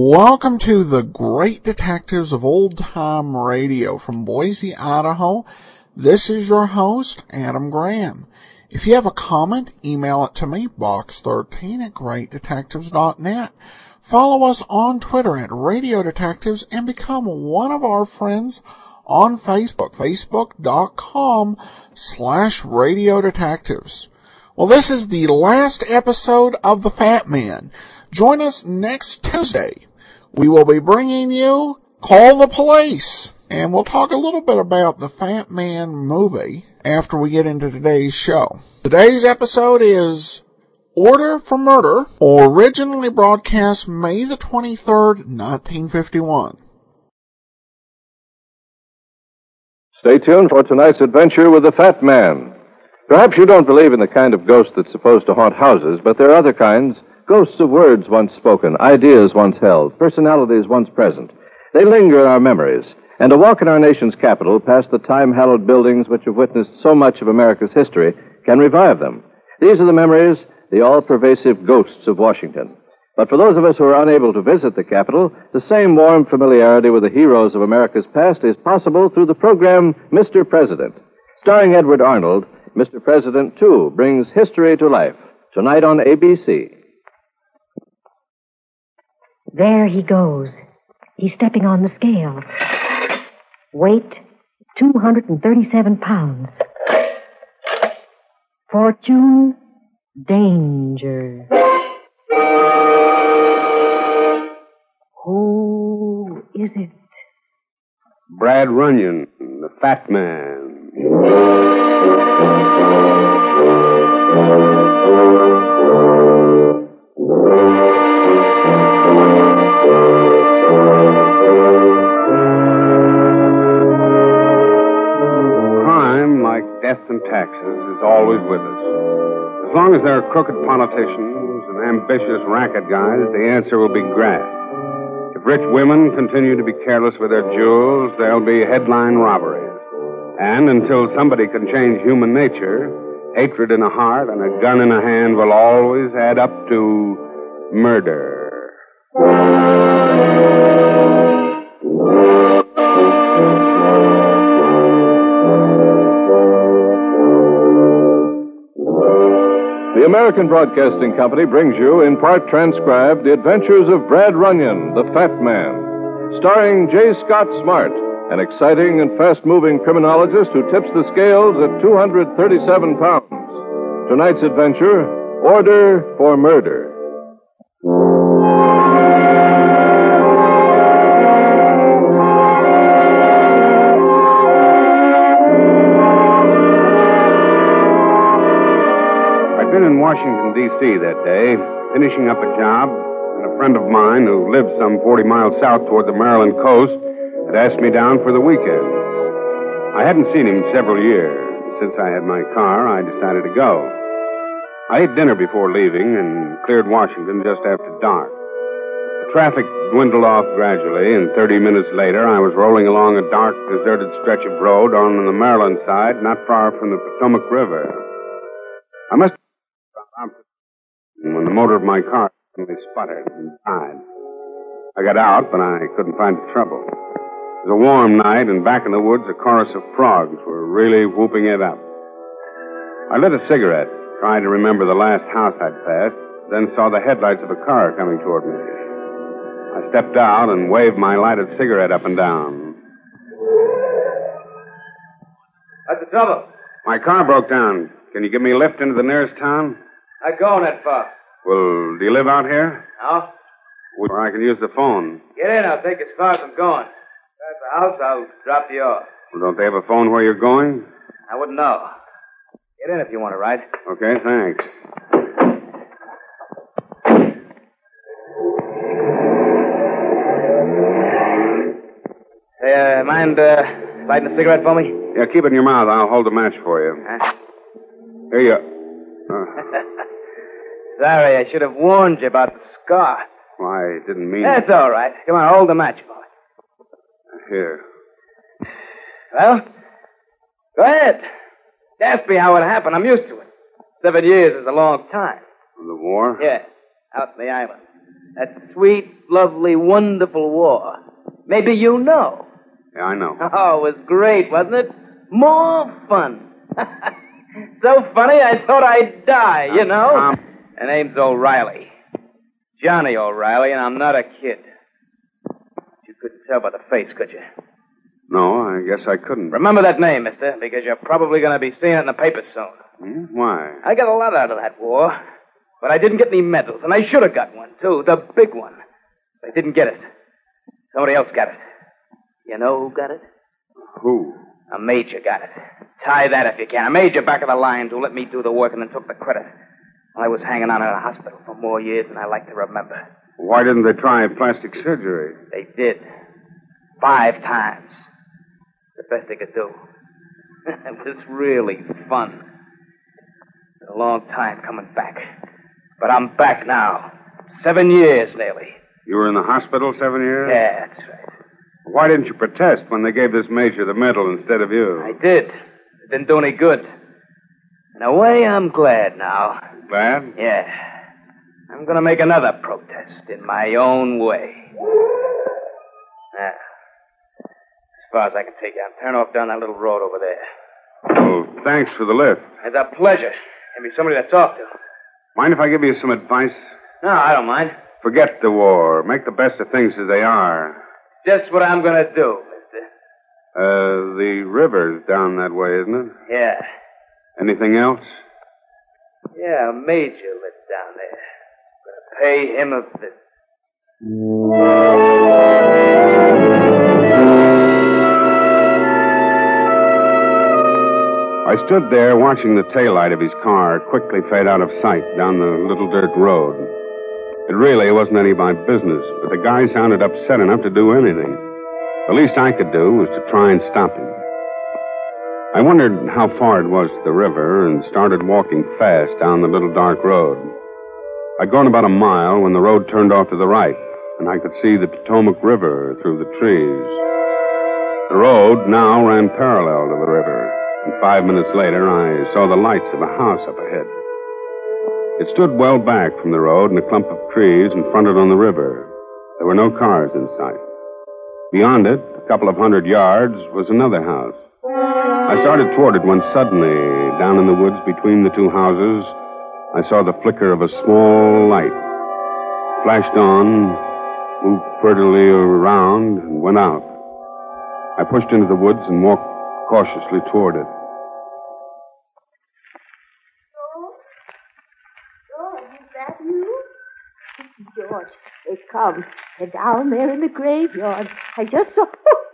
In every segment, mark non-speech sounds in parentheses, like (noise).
Welcome to the Great Detectives of Old Time Radio from Boise, Idaho. This is your host, Adam Graham. If you have a comment, email it to me, box13 at greatdetectives.net. Follow us on Twitter at Radio Detectives and become one of our friends on Facebook, facebook.com slash Radio Detectives. Well, this is the last episode of The Fat Man. Join us next Tuesday. We will be bringing you Call the Police. And we'll talk a little bit about the Fat Man movie after we get into today's show. Today's episode is Order for Murder, originally broadcast May the 23rd, 1951. Stay tuned for tonight's adventure with the Fat Man. Perhaps you don't believe in the kind of ghost that's supposed to haunt houses, but there are other kinds Ghosts of words once spoken, ideas once held, personalities once present. They linger in our memories, and a walk in our nation's capital past the time hallowed buildings which have witnessed so much of America's history can revive them. These are the memories, the all pervasive ghosts of Washington. But for those of us who are unable to visit the capital, the same warm familiarity with the heroes of America's past is possible through the program Mr. President. Starring Edward Arnold, Mr. President, too, brings history to life. Tonight on ABC. There he goes. He's stepping on the scales. Weight, 237 pounds. Fortune, danger. Who is it? Brad Runyon, the fat man. Taxes, is always with us. As long as there are crooked politicians and ambitious racket guys, the answer will be graft. If rich women continue to be careless with their jewels, there'll be headline robberies. And until somebody can change human nature, hatred in a heart and a gun in a hand will always add up to murder. The American Broadcasting Company brings you, in part transcribed, the adventures of Brad Runyon, the Fat Man, starring J. Scott Smart, an exciting and fast moving criminologist who tips the scales at 237 pounds. Tonight's adventure Order for Murder. D.C. that day, finishing up a job, and a friend of mine who lived some 40 miles south toward the Maryland coast had asked me down for the weekend. I hadn't seen him in several years. Since I had my car, I decided to go. I ate dinner before leaving and cleared Washington just after dark. The traffic dwindled off gradually, and 30 minutes later, I was rolling along a dark, deserted stretch of road on the Maryland side, not far from the Potomac River. I must when the motor of my car suddenly sputtered and died. I got out, but I couldn't find the trouble. It was a warm night, and back in the woods, a chorus of frogs were really whooping it up. I lit a cigarette, tried to remember the last house I'd passed, then saw the headlights of a car coming toward me. I stepped out and waved my lighted cigarette up and down. What's the trouble? My car broke down. Can you give me a lift into the nearest town? I going that far. Well, do you live out here? No? Or I can use the phone. Get in. I'll take as far as I'm going. At the house, I'll drop you off. Well, don't they have a phone where you're going? I wouldn't know. Get in if you want to ride. Okay, thanks. Hey, uh, mind uh, lighting a cigarette for me? Yeah, keep it in your mouth. I'll hold the match for you. Huh? Here you. Uh, Sorry, I should have warned you about the scar. well, I didn't mean. That's all right. Come on, hold the match for me. Here. Well, go ahead. Ask me how it happened. I'm used to it. Seven years is a long time. The war? Yeah, out in the island. That sweet, lovely, wonderful war. Maybe you know. Yeah, I know. (laughs) Oh, it was great, wasn't it? More fun. (laughs) so funny, I thought I'd die, you know? Tom. My name's O'Reilly. Johnny O'Reilly, and I'm not a kid. You couldn't tell by the face, could you? No, I guess I couldn't. Remember that name, mister, because you're probably going to be seeing it in the papers soon. Hmm? Why? I got a lot out of that war, but I didn't get any medals, and I should have got one, too, the big one. I didn't get it. Somebody else got it. You know who got it? Who? A major got it. Tie that if you can. A major back of the line who let me do the work and then took the credit. I was hanging on in a hospital for more years than I like to remember. Why didn't they try plastic surgery? They did. Five times. The best they could do. (laughs) it was really fun. Been a long time coming back. But I'm back now. Seven years nearly. You were in the hospital seven years? Yeah, that's right. Why didn't you protest when they gave this major the medal instead of you? I did. It didn't do any good. In a way, I'm glad now. Yeah. I'm going to make another protest in my own way. Now, as far as I can take you, I'll turn off down that little road over there. Oh, thanks for the lift. It's a pleasure. Give me somebody to talk to. Mind if I give you some advice? No, I don't mind. Forget the war. Make the best of things as they are. Just what I'm going to do, mister. Uh, the river's down that way, isn't it? Yeah. Anything else? Yeah, a major lives down there. Gonna pay him a visit. I stood there watching the taillight of his car quickly fade out of sight down the little dirt road. It really wasn't any of my business, but the guy sounded upset enough to do anything. The least I could do was to try and stop him. I wondered how far it was to the river and started walking fast down the little dark road. I'd gone about a mile when the road turned off to the right, and I could see the Potomac River through the trees. The road now ran parallel to the river, and five minutes later I saw the lights of a house up ahead. It stood well back from the road in a clump of trees and fronted on the river. There were no cars in sight. Beyond it, a couple of hundred yards, was another house. I started toward it when suddenly, down in the woods between the two houses, I saw the flicker of a small light. Flashed on, moved furtively around, and went out. I pushed into the woods and walked cautiously toward it. George, is that you? George, they come. They're down there in the graveyard. I just saw. (laughs) Oh,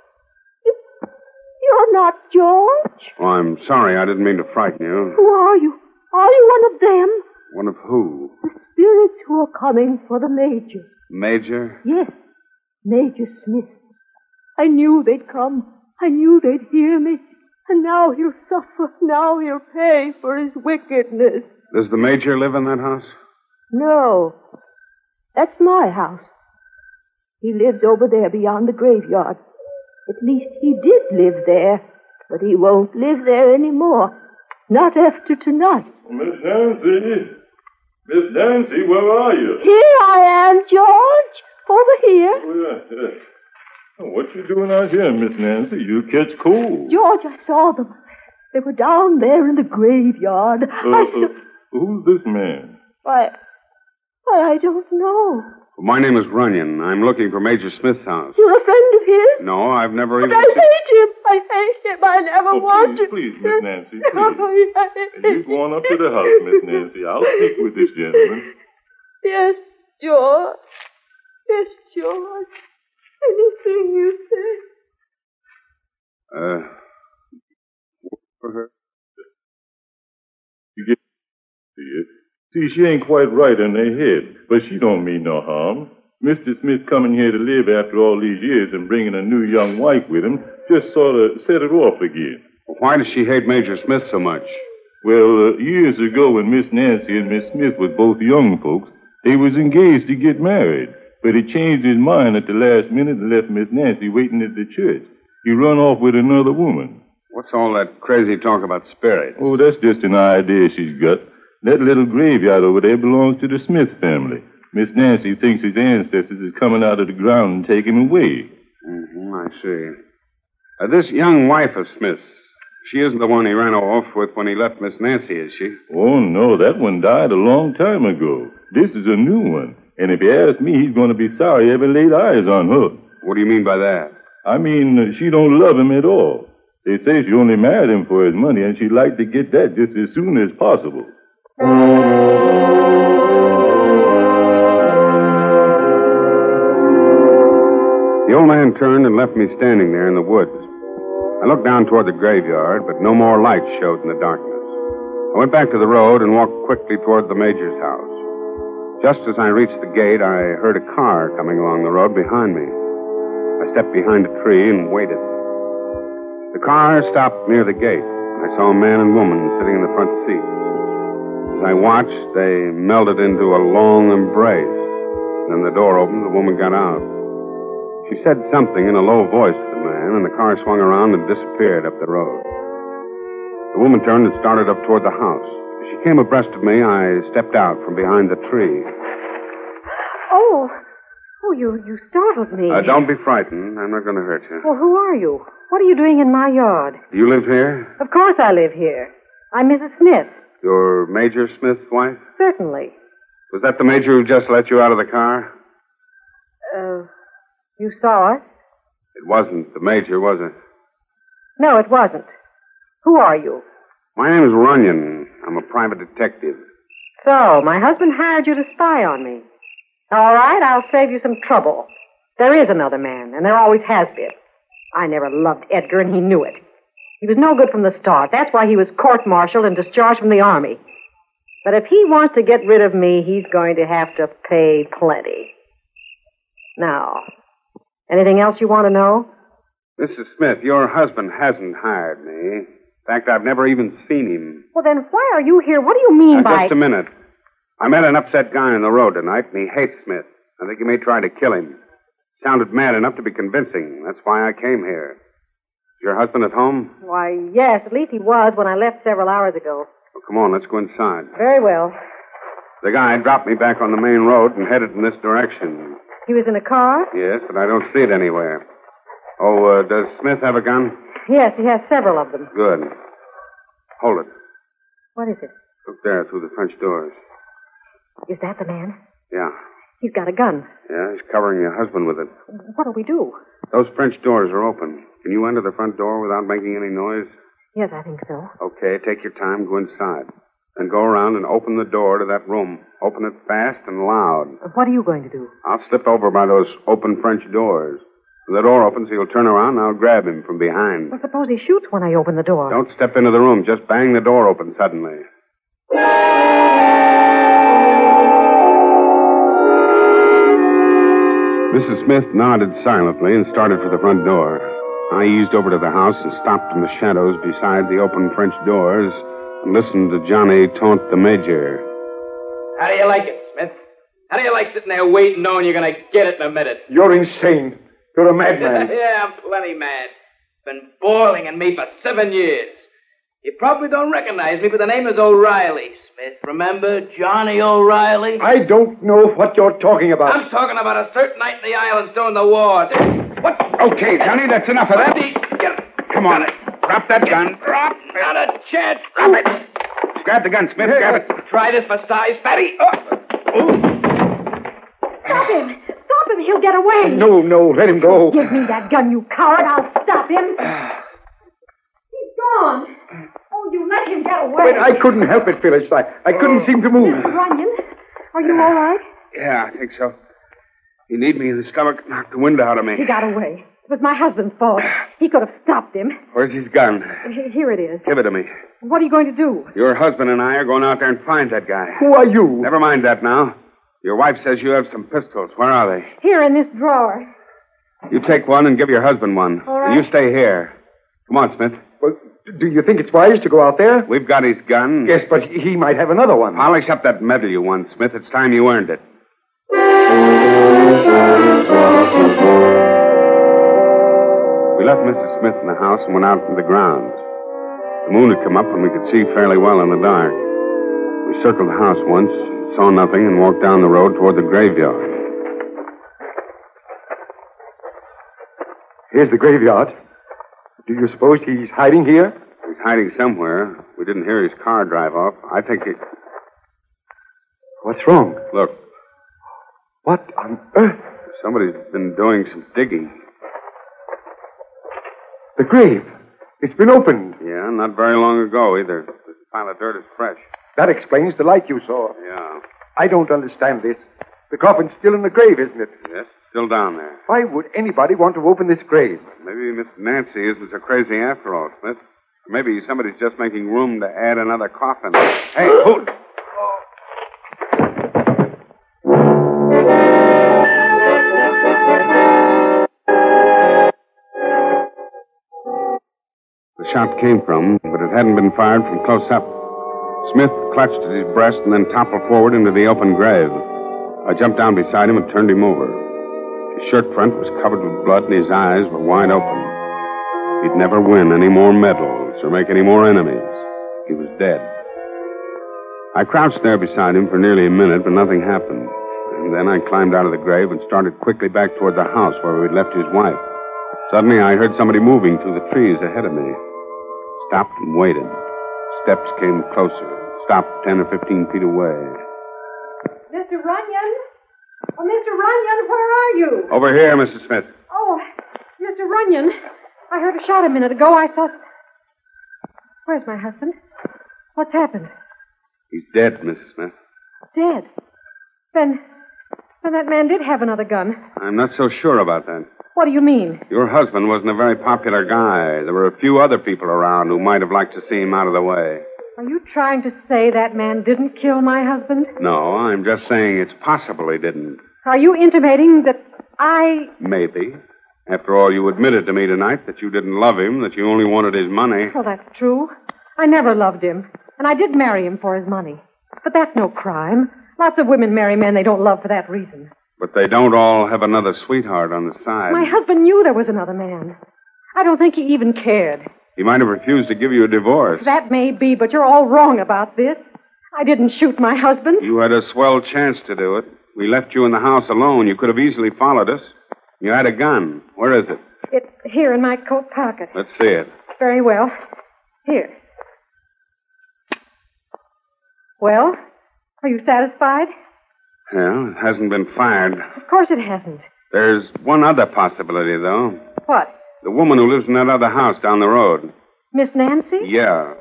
you, you're not George. Oh, I'm sorry. I didn't mean to frighten you. Who are you? Are you one of them? One of who? The spirits who are coming for the Major. Major? Yes, Major Smith. I knew they'd come. I knew they'd hear me. And now he'll suffer. Now he'll pay for his wickedness. Does the Major live in that house? No. That's my house. He lives over there beyond the graveyard. At least he did live there, but he won't live there anymore. Not after tonight. Miss Nancy. Miss Nancy, where are you? Here I am, George. Over here. Oh, yeah, yeah. Oh, what you doing out here, Miss Nancy? You catch cold. George, I saw them. They were down there in the graveyard. Uh, I uh, who's this man? Why, why, I don't know. My name is Runyon. I'm looking for Major Smith's house. You're a friend of his? No, I've never But even. I hate him. I hate him. I never Oh, want please, to. please, Miss Nancy, please. (laughs) Oh, You go on up to the house, Miss Nancy. I'll speak with this gentleman. Yes, George. Yes, George. Anything you say. Uh, for her. You get see it. See, she ain't quite right in her head, but she don't mean no harm. Mr. Smith coming here to live after all these years and bringing a new young wife with him just sort of set it off again. Why does she hate Major Smith so much? Well, uh, years ago when Miss Nancy and Miss Smith were both young folks, they was engaged to get married. But he changed his mind at the last minute and left Miss Nancy waiting at the church. He run off with another woman. What's all that crazy talk about spirit? Oh, that's just an idea she's got. That little graveyard over there belongs to the Smith family. Miss Nancy thinks his ancestors is coming out of the ground and taking him away. Mm-hmm, I see. Uh, this young wife of Smith's, she isn't the one he ran off with when he left Miss Nancy, is she? Oh, no, that one died a long time ago. This is a new one. And if you ask me, he's going to be sorry he ever laid eyes on her. What do you mean by that? I mean, uh, she don't love him at all. They say she only married him for his money, and she'd like to get that just as soon as possible. The old man turned and left me standing there in the woods. I looked down toward the graveyard, but no more lights showed in the darkness. I went back to the road and walked quickly toward the Major's house. Just as I reached the gate, I heard a car coming along the road behind me. I stepped behind a tree and waited. The car stopped near the gate. I saw a man and woman sitting in the front seat. As I watched, they melted into a long embrace. Then the door opened, the woman got out. She said something in a low voice to the man, and the car swung around and disappeared up the road. The woman turned and started up toward the house. As she came abreast of me, I stepped out from behind the tree. Oh, oh, you you startled me. Uh, don't be frightened. I'm not going to hurt you. Well, who are you? What are you doing in my yard? Do you live here? Of course I live here. I'm Mrs. Smith. You're Major Smith's wife? Certainly. Was that the Major who just let you out of the car? Uh, you saw it? It wasn't the Major, was it? No, it wasn't. Who are you? My name is Runyon. I'm a private detective. So, my husband hired you to spy on me. All right, I'll save you some trouble. There is another man, and there always has been. I never loved Edgar, and he knew it. He was no good from the start. That's why he was court-martialed and discharged from the army. But if he wants to get rid of me, he's going to have to pay plenty. Now, anything else you want to know? Mrs. Smith, your husband hasn't hired me. In fact, I've never even seen him. Well, then why are you here? What do you mean Now, by... just a minute. I met an upset guy on the road tonight, and he hates Smith. I think he may try to kill him. Sounded mad enough to be convincing. That's why I came here. Your husband at home? Why, yes, at least he was when I left several hours ago. Well, come on, let's go inside. Very well. The guy dropped me back on the main road and headed in this direction. He was in a car? Yes, but I don't see it anywhere. Oh, uh, does Smith have a gun? Yes, he has several of them. Good. Hold it. What is it? Look there through the French doors. Is that the man? Yeah. He's got a gun. Yeah, he's covering your husband with it. What'll we do? Those French doors are open. Can you enter the front door without making any noise? Yes, I think so. Okay, take your time, go inside. Then go around and open the door to that room. Open it fast and loud. What are you going to do? I'll slip over by those open French doors. When the door opens, he'll turn around and I'll grab him from behind. Well, suppose he shoots when I open the door. Don't step into the room. Just bang the door open suddenly. Mrs. Smith nodded silently and started for the front door. I eased over to the house and stopped in the shadows beside the open French doors and listened to Johnny taunt the Major. How do you like it, Smith? How do you like sitting there waiting, knowing you're going to get it in a minute? You're insane. You're a madman. (laughs) yeah, I'm plenty mad. Been boiling in me for seven years. You probably don't recognize me, but the name is O'Reilly, Smith. Remember Johnny O'Reilly? I don't know what you're talking about. I'm talking about a certain night in the islands during the war. What? Okay, Johnny, that's enough of that. Get it. Come on. Drop that gun. Drop. Not a chance. Drop it. Grab the gun, Smith. Grab it. Try this for size, fatty. Oh. Stop him! Stop him! He'll get away! No, no, let him go. Give me that gun, you coward! I'll stop him! Ah. He's gone! Oh, you let him get away! But I couldn't help it, Phyllis. I, I couldn't oh. seem to move. Mr. Runyon, are you all right? Yeah, I think so. He kneed me in the stomach, knocked the wind out of me. He got away. It was my husband's fault. (sighs) He could have stopped him. Where's his gun? Here it is. Give it to me. What are you going to do? Your husband and I are going out there and find that guy. Who are you? Never mind that now. Your wife says you have some pistols. Where are they? Here in this drawer. You take one and give your husband one. All And you stay here. Come on, Smith. Well, do you think it's wise to go out there? We've got his gun. Yes, but he might have another one. Polish up that medal you won, Smith. It's time you earned it. We left Mrs. Smith in the house and went out into the grounds. The moon had come up and we could see fairly well in the dark. We circled the house once, saw nothing, and walked down the road toward the graveyard. Here's the graveyard. Do you suppose he's hiding here? He's hiding somewhere. We didn't hear his car drive off. I think he. What's wrong? Look, What on earth? somebody's been doing some digging. The grave. It's been opened. Yeah, not very long ago either. This pile of dirt is fresh. That explains the light you saw. Yeah. I don't understand this. The coffin's still in the grave, isn't it? Yes, still down there. Why would anybody want to open this grave? Maybe Miss Nancy isn't so crazy after all, Smith. Maybe somebody's just making room to add another coffin. Hey, (gasps) hold! The shot came from, but it hadn't been fired from close up. Smith clutched at his breast and then toppled forward into the open grave. I jumped down beside him and turned him over. His shirt front was covered with blood and his eyes were wide open. He'd never win any more medals or make any more enemies. He was dead. I crouched there beside him for nearly a minute, but nothing happened. And then I climbed out of the grave and started quickly back toward the house where we'd left his wife. Suddenly, I heard somebody moving through the trees ahead of me. Stopped and waited. Steps came closer. Stopped ten or fifteen feet away. Mr. Runyon? Oh, Mr. Runyon, where are you? Over here, Mrs. Smith. Oh, Mr. Runyon. I heard a shot a minute ago. I thought. Where's my husband? What's happened? He's dead, Mrs. Smith. Dead. Then. Then that man did have another gun. I'm not so sure about that. What do you mean? Your husband wasn't a very popular guy. There were a few other people around who might have liked to see him out of the way. Are you trying to say that man didn't kill my husband? No, I'm just saying it's possible he didn't. Are you intimating that I. Maybe. After all, you admitted to me tonight that you didn't love him, that you only wanted his money. Well, that's true. I never loved him. And I did marry him for his money. But that's no crime. Lots of women marry men they don't love for that reason. But they don't all have another sweetheart on the side. My husband knew there was another man. I don't think he even cared. He might have refused to give you a divorce. That may be, but you're all wrong about this. I didn't shoot my husband. You had a swell chance to do it. We left you in the house alone. You could have easily followed us. You had a gun. Where is it? It's here in my coat pocket. Let's see it. Very well. Here. Well, are you satisfied? Well, it hasn't been fired. Of course it hasn't. There's one other possibility, though. What? The woman who lives in that other house down the road. Miss Nancy? Yeah.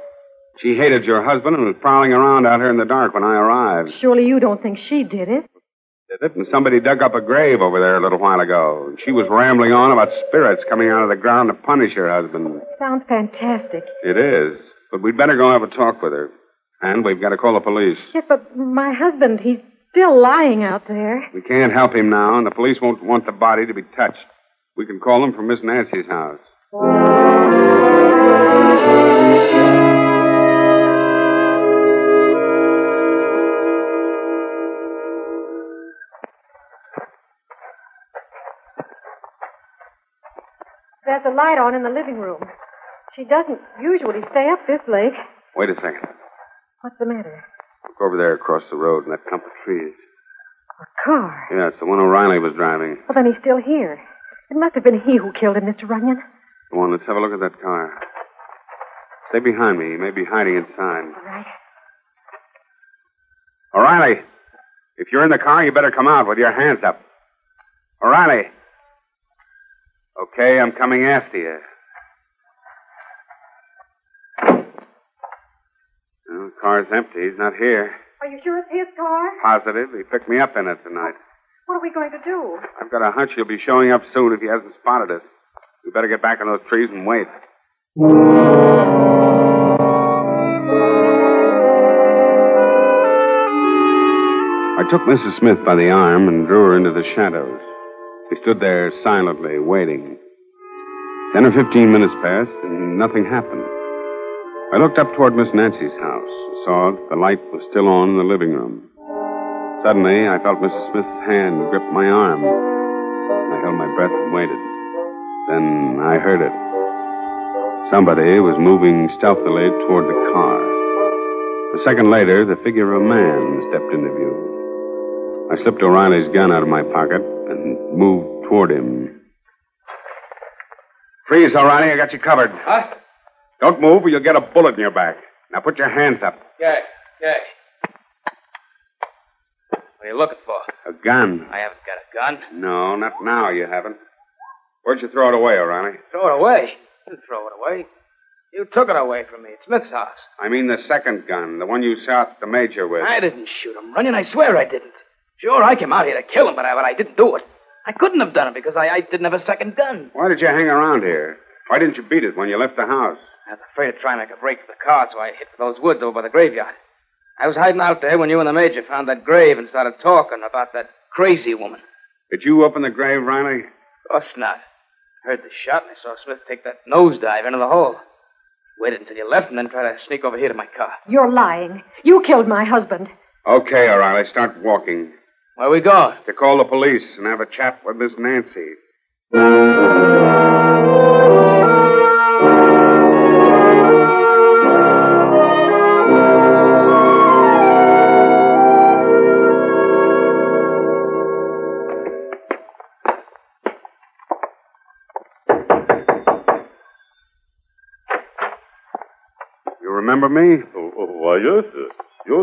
She hated your husband and was prowling around out here in the dark when I arrived. Surely you don't think she did it. Did it? And somebody dug up a grave over there a little while ago. And she was rambling on about spirits coming out of the ground to punish her husband. Sounds fantastic. It is. But we'd better go have a talk with her. And we've got to call the police. Yes, but my husband, he's still lying out there. We can't help him now, and the police won't want the body to be touched. We can call them from Miss Nancy's house. A light on in the living room. She doesn't usually stay up this late. Wait a second. What's the matter? Look over there across the road in that clump of trees. A car. Yeah, it's the one O'Reilly was driving. Well, then he's still here. It must have been he who killed him, Mr. Runyon. Come on, let's have a look at that car. Stay behind me. He may be hiding inside. All right. O'Reilly, if you're in the car, you better come out with your hands up. O'Reilly. Okay, I'm coming after you. Well, the car's empty. He's not here. Are you sure it's his car? Positive. He picked me up in it tonight. What are we going to do? I've got a hunch he'll be showing up soon if he hasn't spotted us. We better get back in those trees and wait. I took Mrs. Smith by the arm and drew her into the shadows. We stood there silently, waiting. Ten or fifteen minutes passed, and nothing happened. I looked up toward Miss Nancy's house and saw that the light was still on in the living room. Suddenly, I felt Mrs. Smith's hand grip my arm. I held my breath and waited. Then I heard it. Somebody was moving stealthily toward the car. A second later, the figure of a man stepped into view. I slipped O'Reilly's gun out of my pocket and moved toward him. Freeze, O'Reilly. I got you covered. Huh? Don't move or you'll get a bullet in your back. Now put your hands up. Okay, okay. What are you looking for? A gun. I haven't got a gun. No, not now you haven't. Where'd you throw it away, O'Reilly? Throw it away. I didn't throw it away. You took it away from me at Smith's house. I mean the second gun, the one you shot the major with. I didn't shoot him, Runyon. I swear I didn't. Sure, I came out here to kill him, but I, but I didn't do it. I couldn't have done it because I, I didn't have a second gun. Why did you hang around here? Why didn't you beat it when you left the house? I was afraid of trying to make a break for the car, so I hid for those woods over by the graveyard. I was hiding out there when you and the major found that grave and started talking about that crazy woman. Did you open the grave, Riley? Of course not. I heard the shot and I saw Smith take that nosedive into the hole. Waited until you left and then tried to sneak over here to my car. You're lying. You killed my husband. Okay, O'Reilly, start walking. Where we going? To call the police and have a chat with Miss Nancy.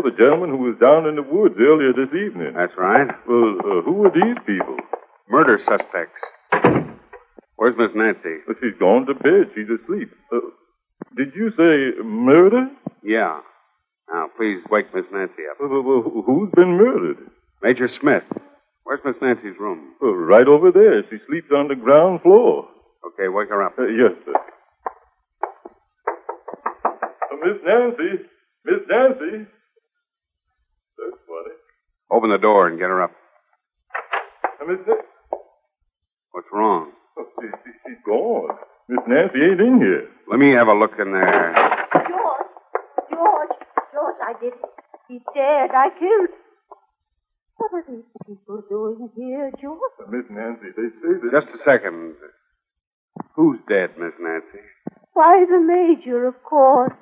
The gentleman who was down in the woods earlier this evening. That's right. Well, uh, who are these people? Murder suspects. Where's Miss Nancy? Well, she's gone to bed. She's asleep. Uh, did you say murder? Yeah. Now, please wake Miss Nancy up. Well, well, well, who's been murdered? Major Smith. Where's Miss Nancy's room? Well, right over there. She sleeps on the ground floor. Okay, wake her up. Uh, yes, sir. Uh, Miss Nancy. Miss Nancy. That's funny. Open the door and get her up. Miss Nancy. What's wrong? Oh, she, she, she's gone. Miss Nancy ain't in here. Let me have a look in there. George, George, George, I did it. He's dead. I killed. What are these people doing here, George? Miss Nancy, they say that. Just a second. Who's dead, Miss Nancy? Why, the Major, of course.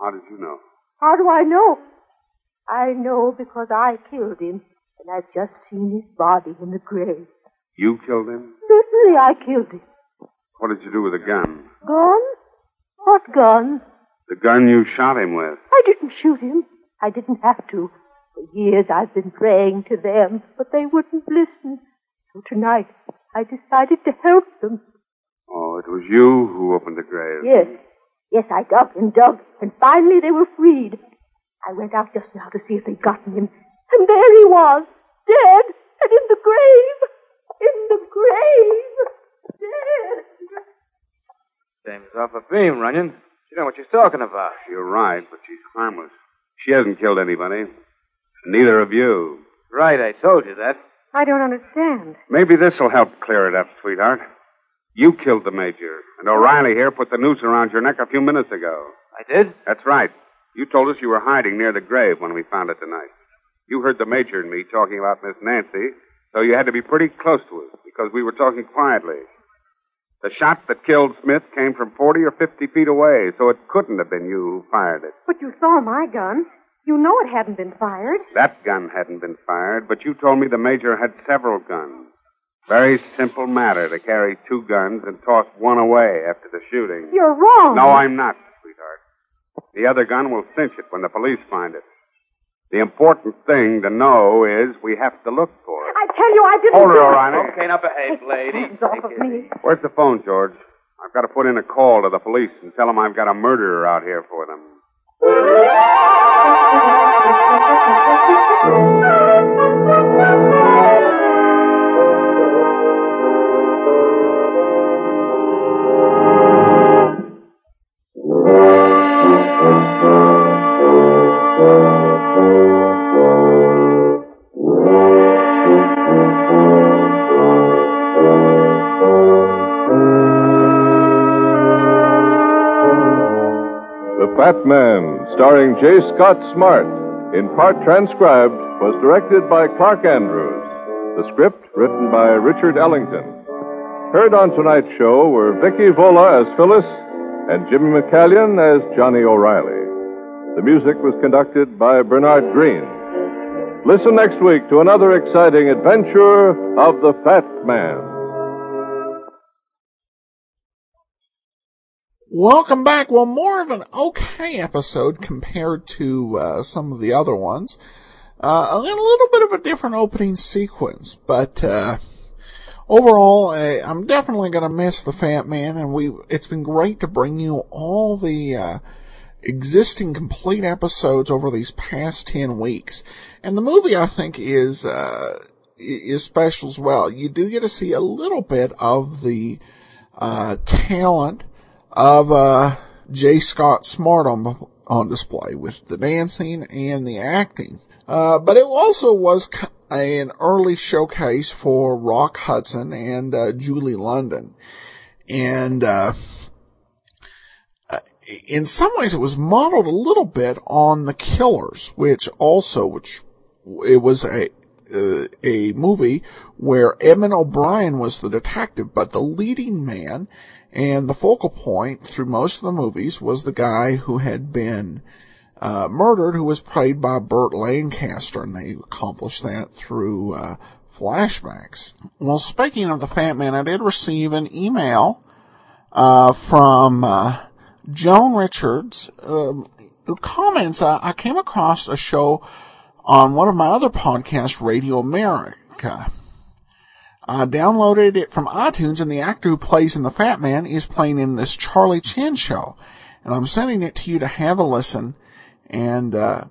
How did you know? How do I know? I know because I killed him, and I've just seen his body in the grave. You killed him? Certainly I killed him. What did you do with the gun? Gun? What gun? The gun you shot him with. I didn't shoot him. I didn't have to. For years I've been praying to them, but they wouldn't listen. So tonight I decided to help them. Oh, it was you who opened the grave. Yes. Yes, I dug and dug, and finally they were freed. I went out just now to see if they'd gotten him. And there he was, dead, and in the grave. In the grave. Dead. Dame's off a beam, Runyon. She know what she's talking about. You're right, but she's harmless. She hasn't killed anybody. Neither of you. Right, I told you that. I don't understand. Maybe this'll help clear it up, sweetheart. You killed the major, and O'Reilly here put the noose around your neck a few minutes ago. I did? That's right. You told us you were hiding near the grave when we found it tonight. You heard the major and me talking about Miss Nancy, so you had to be pretty close to us because we were talking quietly. The shot that killed Smith came from 40 or 50 feet away, so it couldn't have been you who fired it. But you saw my gun. You know it hadn't been fired. That gun hadn't been fired, but you told me the major had several guns. Very simple matter to carry two guns and toss one away after the shooting. You're wrong. No, I'm not. The other gun will cinch it when the police find it. The important thing to know is we have to look for it. I tell you, I didn't. Hold her, do it. O'Reilly. Okay, now behave, lady. Hands off of me. Where's the phone, George? I've got to put in a call to the police and tell them I've got a murderer out here for them. (laughs) Fat Man, starring J. Scott Smart, in part transcribed, was directed by Clark Andrews. The script written by Richard Ellington. Heard on tonight's show were Vicki Vola as Phyllis and Jimmy McCallion as Johnny O'Reilly. The music was conducted by Bernard Green. Listen next week to another exciting adventure of the Fat Man. Welcome back. Well, more of an okay episode compared to uh, some of the other ones. Uh, a little bit of a different opening sequence, but uh, overall, uh, I'm definitely going to miss the Fat Man, and we. It's been great to bring you all the uh, existing complete episodes over these past ten weeks, and the movie I think is uh, is special as well. You do get to see a little bit of the uh, talent of uh, J. Scott Smart on on display with the dancing and the acting. Uh, but it also was an early showcase for Rock Hudson and uh, Julie London, and uh, in some ways it was modeled a little bit on The Killers, which also which it was a uh, a movie where Edmond O'Brien was the detective, but the leading man and the focal point through most of the movies was the guy who had been uh, murdered, who was played by Burt Lancaster, and they accomplished that through uh, flashbacks. Well, speaking of the Fat Man, I did receive an email uh, from uh, Joan Richards um, comments. Uh, I came across a show on one of my other podcasts, Radio America. I downloaded it from iTunes, and the actor who plays in The Fat Man is playing in this Charlie Chan show. And I'm sending it to you to have a listen. And, uh,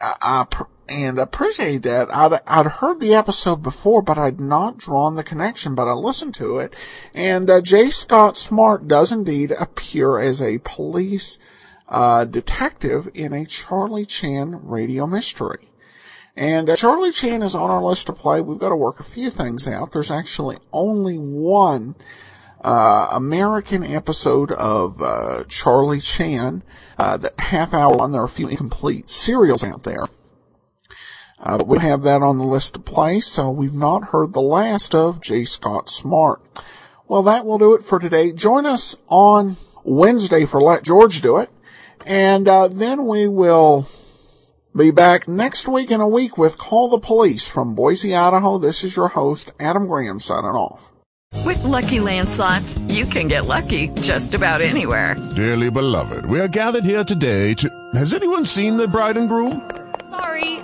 I, I and appreciate that. I'd, I'd heard the episode before, but I'd not drawn the connection, but I listened to it. And, uh, J. Scott Smart does indeed appear as a police, uh, detective in a Charlie Chan radio mystery. And uh, Charlie Chan is on our list to play. We've got to work a few things out. There's actually only one uh, American episode of uh, Charlie Chan, uh, the half hour one. There are a few incomplete serials out there. Uh, but we have that on the list to play, so we've not heard the last of J. Scott Smart. Well, that will do it for today. Join us on Wednesday for Let George Do It, and uh, then we will be back next week in a week with Call the Police from Boise, Idaho. This is your host, Adam Graham, signing off. With Lucky Land slots, you can get lucky just about anywhere. Dearly beloved, we are gathered here today to. Has anyone seen the bride and groom? Sorry,